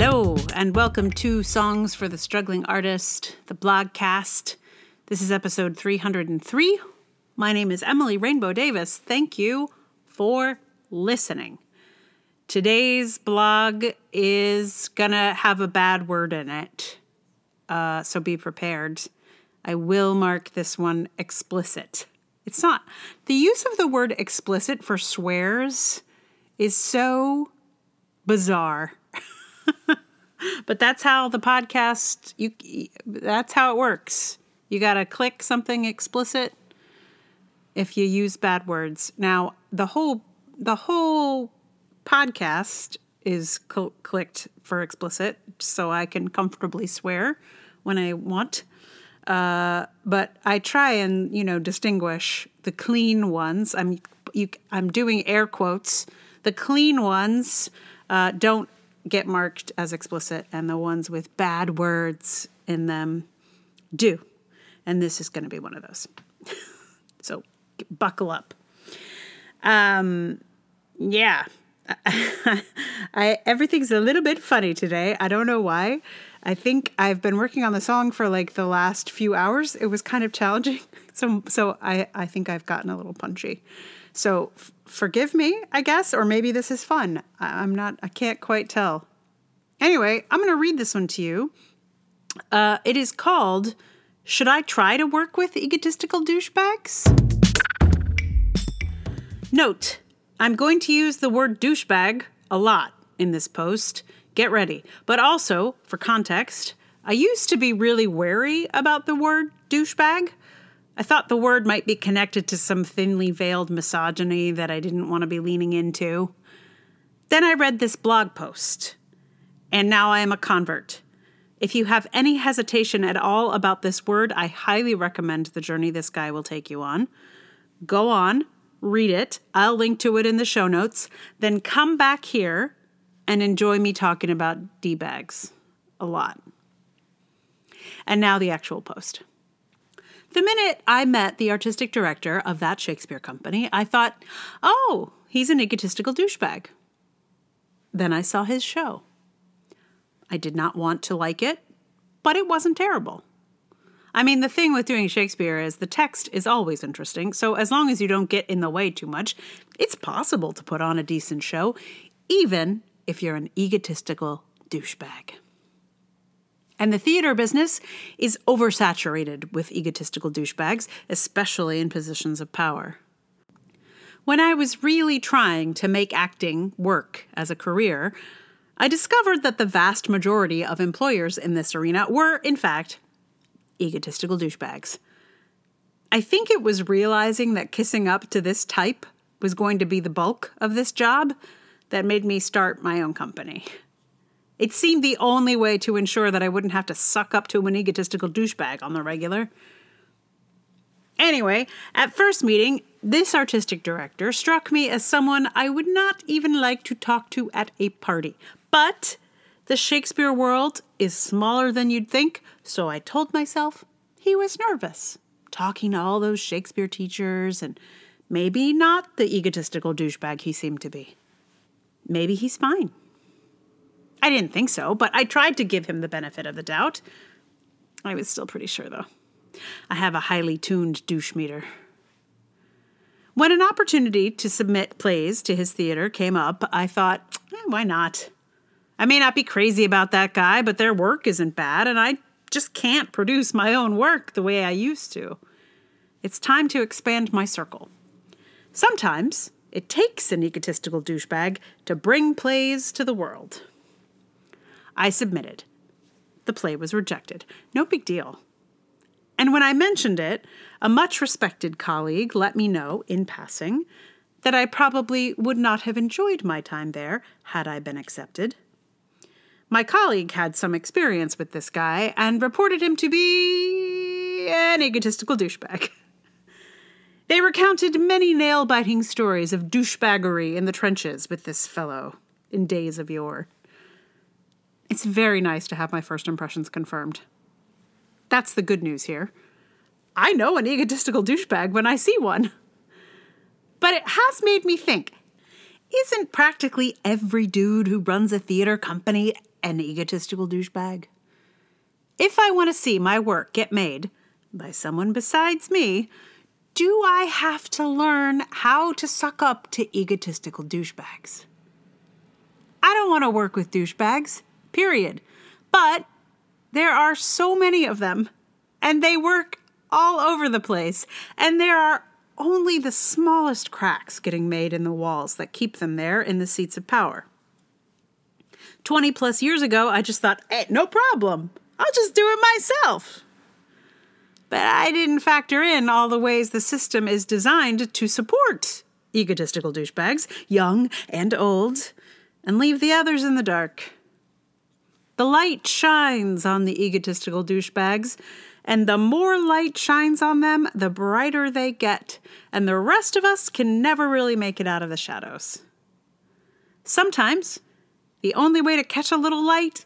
Hello, and welcome to Songs for the Struggling Artist, the blogcast. This is episode 303. My name is Emily Rainbow Davis. Thank you for listening. Today's blog is gonna have a bad word in it, uh, so be prepared. I will mark this one explicit. It's not, the use of the word explicit for swears is so bizarre. but that's how the podcast you that's how it works. You got to click something explicit if you use bad words. Now, the whole the whole podcast is cl- clicked for explicit so I can comfortably swear when I want. Uh, but I try and you know distinguish the clean ones. I'm you, I'm doing air quotes. The clean ones uh, don't get marked as explicit, and the ones with bad words in them do. And this is going to be one of those. so buckle up. Um, yeah. I everything's a little bit funny today. I don't know why. I think I've been working on the song for like the last few hours. It was kind of challenging. So so I I think I've gotten a little punchy. So f- forgive me, I guess, or maybe this is fun. I- I'm not, I can't quite tell. Anyway, I'm going to read this one to you. Uh, it is called Should I Try to Work with Egotistical Douchebags? Note, I'm going to use the word douchebag a lot in this post. Get ready. But also, for context, I used to be really wary about the word douchebag. I thought the word might be connected to some thinly veiled misogyny that I didn't want to be leaning into. Then I read this blog post, and now I am a convert. If you have any hesitation at all about this word, I highly recommend the journey this guy will take you on. Go on, read it. I'll link to it in the show notes. Then come back here and enjoy me talking about D bags a lot. And now the actual post. The minute I met the artistic director of that Shakespeare company, I thought, oh, he's an egotistical douchebag. Then I saw his show. I did not want to like it, but it wasn't terrible. I mean, the thing with doing Shakespeare is the text is always interesting, so as long as you don't get in the way too much, it's possible to put on a decent show, even if you're an egotistical douchebag. And the theater business is oversaturated with egotistical douchebags, especially in positions of power. When I was really trying to make acting work as a career, I discovered that the vast majority of employers in this arena were, in fact, egotistical douchebags. I think it was realizing that kissing up to this type was going to be the bulk of this job that made me start my own company. It seemed the only way to ensure that I wouldn't have to suck up to an egotistical douchebag on the regular. Anyway, at first meeting, this artistic director struck me as someone I would not even like to talk to at a party. But the Shakespeare world is smaller than you'd think, so I told myself he was nervous, talking to all those Shakespeare teachers and maybe not the egotistical douchebag he seemed to be. Maybe he's fine. I didn't think so, but I tried to give him the benefit of the doubt. I was still pretty sure, though. I have a highly tuned douche meter. When an opportunity to submit plays to his theater came up, I thought, eh, why not? I may not be crazy about that guy, but their work isn't bad, and I just can't produce my own work the way I used to. It's time to expand my circle. Sometimes it takes an egotistical douchebag to bring plays to the world. I submitted. The play was rejected. No big deal. And when I mentioned it, a much respected colleague let me know, in passing, that I probably would not have enjoyed my time there had I been accepted. My colleague had some experience with this guy and reported him to be an egotistical douchebag. They recounted many nail biting stories of douchebaggery in the trenches with this fellow in days of yore. It's very nice to have my first impressions confirmed. That's the good news here. I know an egotistical douchebag when I see one. But it has made me think isn't practically every dude who runs a theater company an egotistical douchebag? If I want to see my work get made by someone besides me, do I have to learn how to suck up to egotistical douchebags? I don't want to work with douchebags, period. But there are so many of them, and they work all over the place, and there are only the smallest cracks getting made in the walls that keep them there in the seats of power. 20 plus years ago, I just thought, hey, no problem. I'll just do it myself. But I didn't factor in all the ways the system is designed to support egotistical douchebags, young and old, and leave the others in the dark. The light shines on the egotistical douchebags, and the more light shines on them, the brighter they get, and the rest of us can never really make it out of the shadows. Sometimes, the only way to catch a little light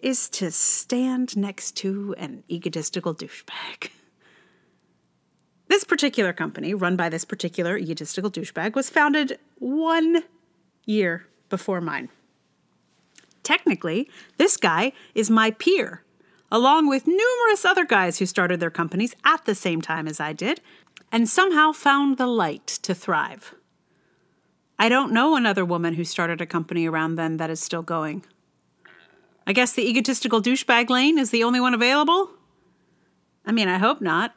is to stand next to an egotistical douchebag. This particular company, run by this particular egotistical douchebag, was founded one year before mine. Technically, this guy is my peer, along with numerous other guys who started their companies at the same time as I did, and somehow found the light to thrive. I don't know another woman who started a company around then that is still going. I guess the egotistical douchebag lane is the only one available? I mean, I hope not.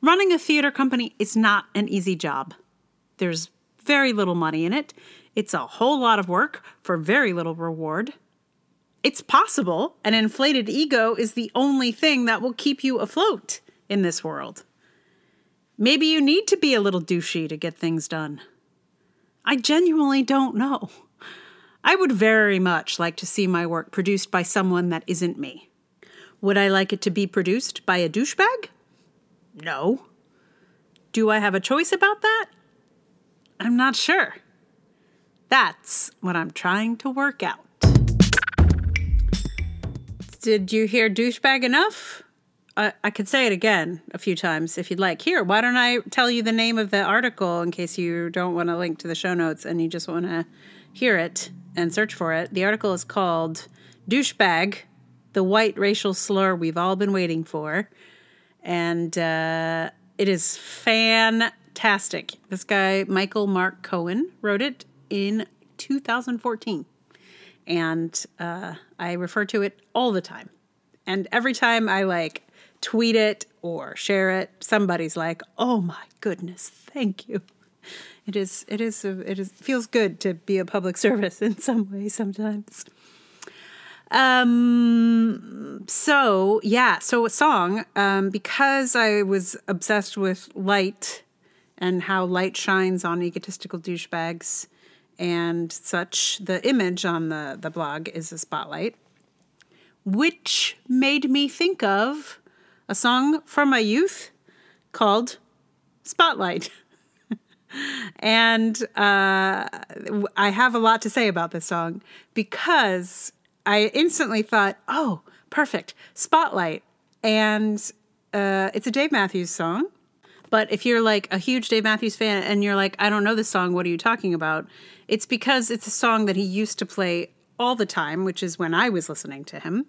Running a theater company is not an easy job. There's very little money in it. It's a whole lot of work for very little reward. It's possible an inflated ego is the only thing that will keep you afloat in this world. Maybe you need to be a little douchey to get things done. I genuinely don't know. I would very much like to see my work produced by someone that isn't me. Would I like it to be produced by a douchebag? No. Do I have a choice about that? I'm not sure. That's what I'm trying to work out. Did you hear douchebag enough? I, I could say it again a few times if you'd like. Here, why don't I tell you the name of the article in case you don't want to link to the show notes and you just want to hear it and search for it. The article is called Douchebag, the white racial slur we've all been waiting for. And uh, it is fantastic. This guy, Michael Mark Cohen, wrote it in 2014. And uh, I refer to it all the time. And every time I like tweet it or share it, somebody's like, "Oh my goodness, thank you." It is it is it is feels good to be a public service in some way sometimes. Um so yeah, so a song um because I was obsessed with light and how light shines on egotistical douchebags and such. The image on the the blog is a spotlight which made me think of a song from my youth called Spotlight. and uh, I have a lot to say about this song because I instantly thought, oh, perfect, Spotlight. And uh, it's a Dave Matthews song. But if you're like a huge Dave Matthews fan and you're like, I don't know this song, what are you talking about? It's because it's a song that he used to play all the time, which is when I was listening to him,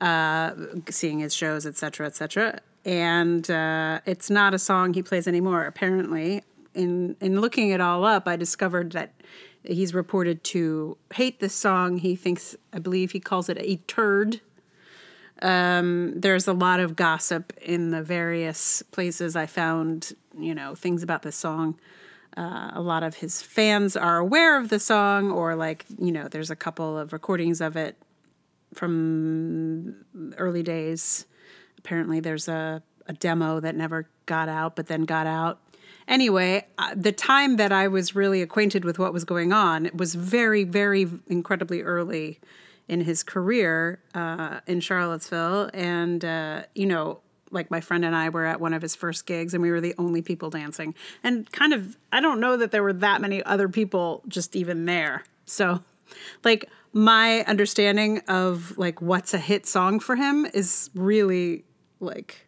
uh, seeing his shows, etc., etc. And uh, it's not a song he plays anymore. Apparently, in in looking it all up, I discovered that he's reported to hate this song. He thinks, I believe, he calls it a turd. Um, there's a lot of gossip in the various places I found, you know, things about this song. Uh, a lot of his fans are aware of the song, or like, you know, there's a couple of recordings of it from early days. Apparently, there's a, a demo that never got out, but then got out. Anyway, uh, the time that I was really acquainted with what was going on it was very, very incredibly early in his career uh, in Charlottesville. And, uh, you know, like my friend and I were at one of his first gigs and we were the only people dancing. And kind of, I don't know that there were that many other people just even there. So, like, my understanding of like what's a hit song for him is really like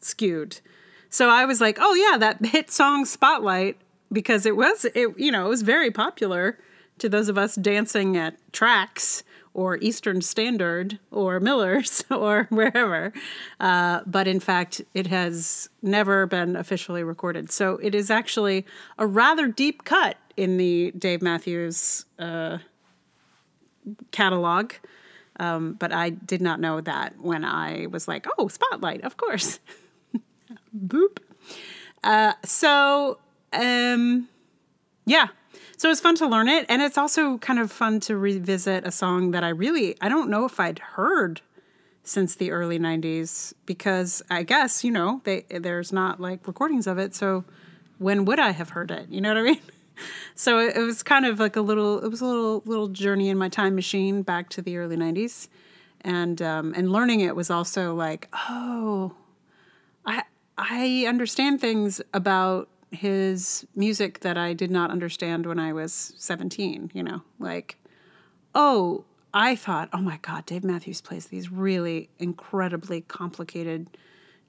skewed. So I was like, oh yeah, that hit song Spotlight because it was it you know, it was very popular to those of us dancing at Trax or Eastern Standard or Miller's or wherever. Uh, but in fact, it has never been officially recorded. So it is actually a rather deep cut in the Dave Matthews uh, catalog. Um, but I did not know that when I was like, oh, Spotlight, of course. Boop. Uh, so, um, yeah. So it's fun to learn it. And it's also kind of fun to revisit a song that I really, I don't know if I'd heard since the early 90s because I guess, you know, they, there's not like recordings of it. So when would I have heard it? You know what I mean? so it, was kind of like a little it was a little little journey in my time machine back to the early 90s and um, and learning it was also like oh i i understand things about his music that i did not understand when i was 17 you know? Like oh i thought oh my god dave matthews plays these really incredibly complicated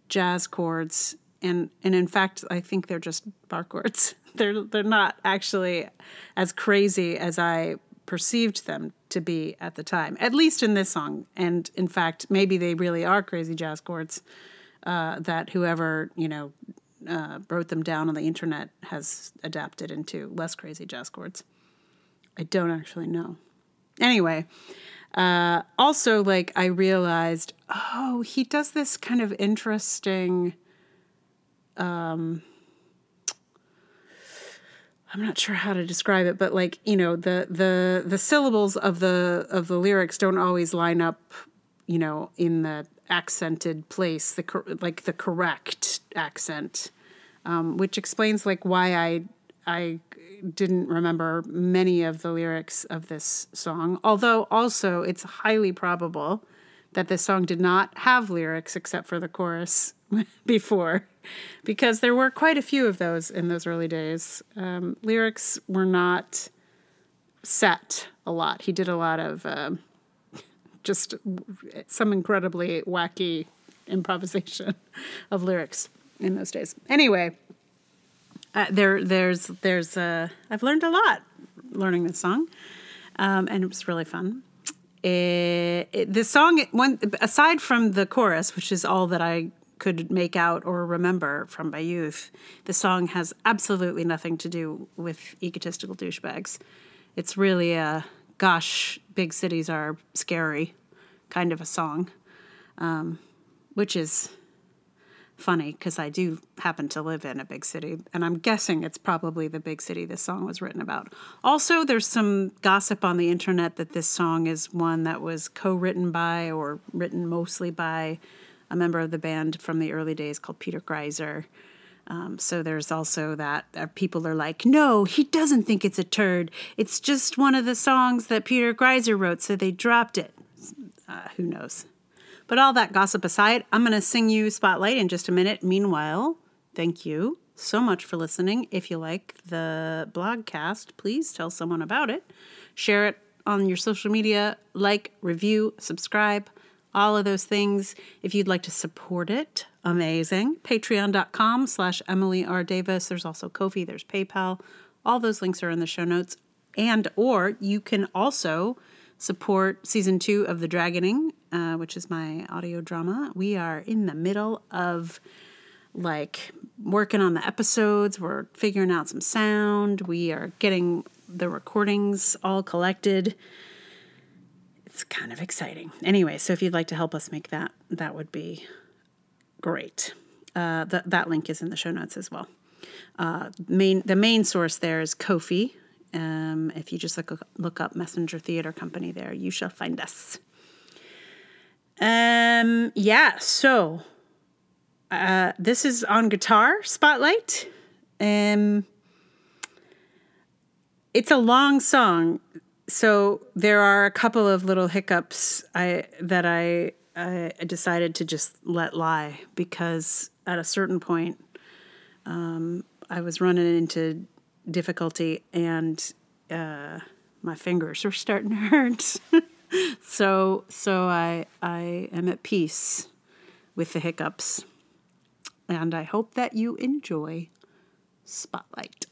jazz chords. And and in fact i think they're just bar chords. They're they're not actually as crazy as I perceived them to be at the time, at least in this song. And in fact, maybe they really are crazy jazz chords uh, that whoever you know uh, wrote them down on the internet has adapted into less crazy jazz chords. I don't actually know. Anyway, uh, also like I realized, oh, he does this kind of interesting. Um, I'm not sure how to describe it, but like you know the the the syllables of the of the lyrics don't always line up, you know, in the accented place, the like the correct accent, um, which explains like why I I didn't remember many of the lyrics of this song. Although also it's highly probable that this song did not have lyrics except for the chorus before because there were quite a few of those in those early days. Um, lyrics were not set a lot. He did a lot of uh, just some incredibly wacky improvisation of lyrics in those days. Anyway, uh, there, there's, there's, uh, I've learned a lot learning this song, um, and it was really fun. The song, one aside from the chorus, which is all that I could make out or remember from my youth, the song has absolutely nothing to do with egotistical douchebags. It's really a gosh, big cities are scary kind of a song, um, which is funny because I do happen to live in a big city, and I'm guessing it's probably the big city this song was written about. Also, there's some gossip on the internet that this song is one that was co written by or written mostly by a member of the band from the early days called Peter Griesar. Um, so there's also that people are like, no, he doesn't think it's a turd. It's just one of the songs that Peter Griesar wrote, so they dropped it. Uh, who knows? But all that gossip aside, I'm going to sing you Spotlight in just a minute. Meanwhile, thank you so much for listening. If you like the blogcast, please tell someone about it. Share it on your social media, like, review, subscribe all of those things. If you'd like to support it, amazing. Patreon.com slash Emily R. Davis. There's also Ko-fi, there's PayPal. All those links are in the show notes. And or you can also support season two of The Dragoning, uh, which is my audio drama. We are in the middle of like working on the episodes. We're figuring out some sound. We are getting the recordings all collected kind of exciting. Anyway, so if you'd like to help us make that, that would be great. Uh, that that link is in the show notes as well. Uh, main the main source there is Ko-fi. Um, if you just look look up Messenger Theater Company, there you shall find us. Um, yeah. So uh, this is on guitar spotlight. Um, it's a long song so there are a couple of little hiccups I that I, I decided to just let lie because at a certain point um, I was running into difficulty and uh, my fingers were starting to hurt. so so I I am at peace with the hiccups, and I hope that you enjoy Spotlight.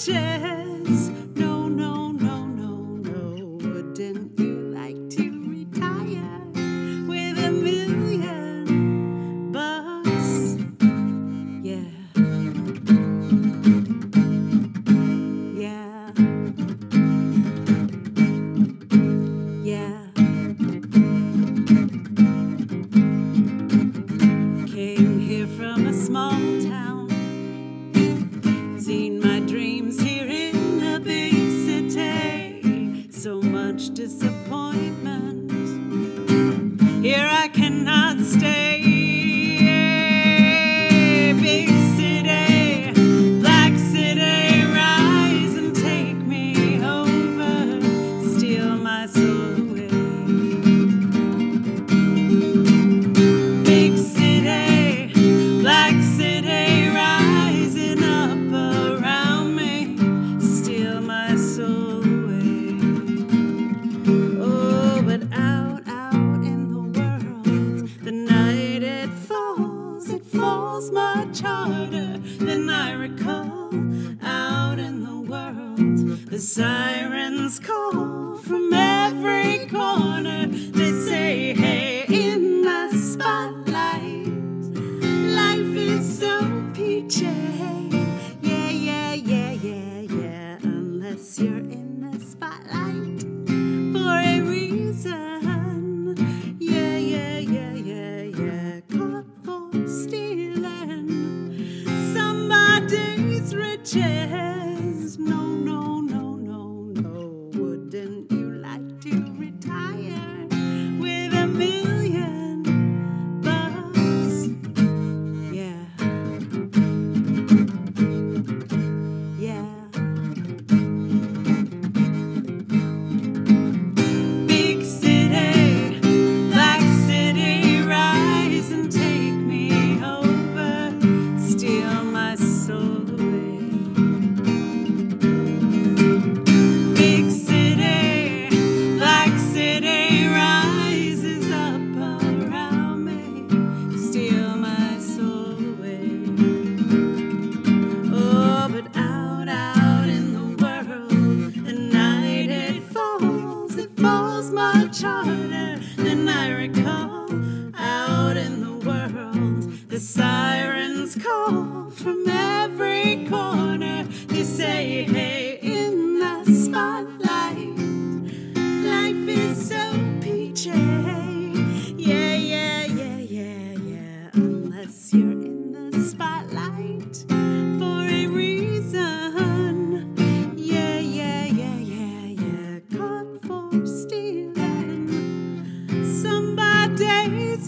见。disappointed. falls my charter than I recall. Out in the world, the sirens call from every corner. They say, hey, in the spotlight, life is so peachy. Yeah, yeah, yeah, yeah, yeah, unless you're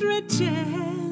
riches.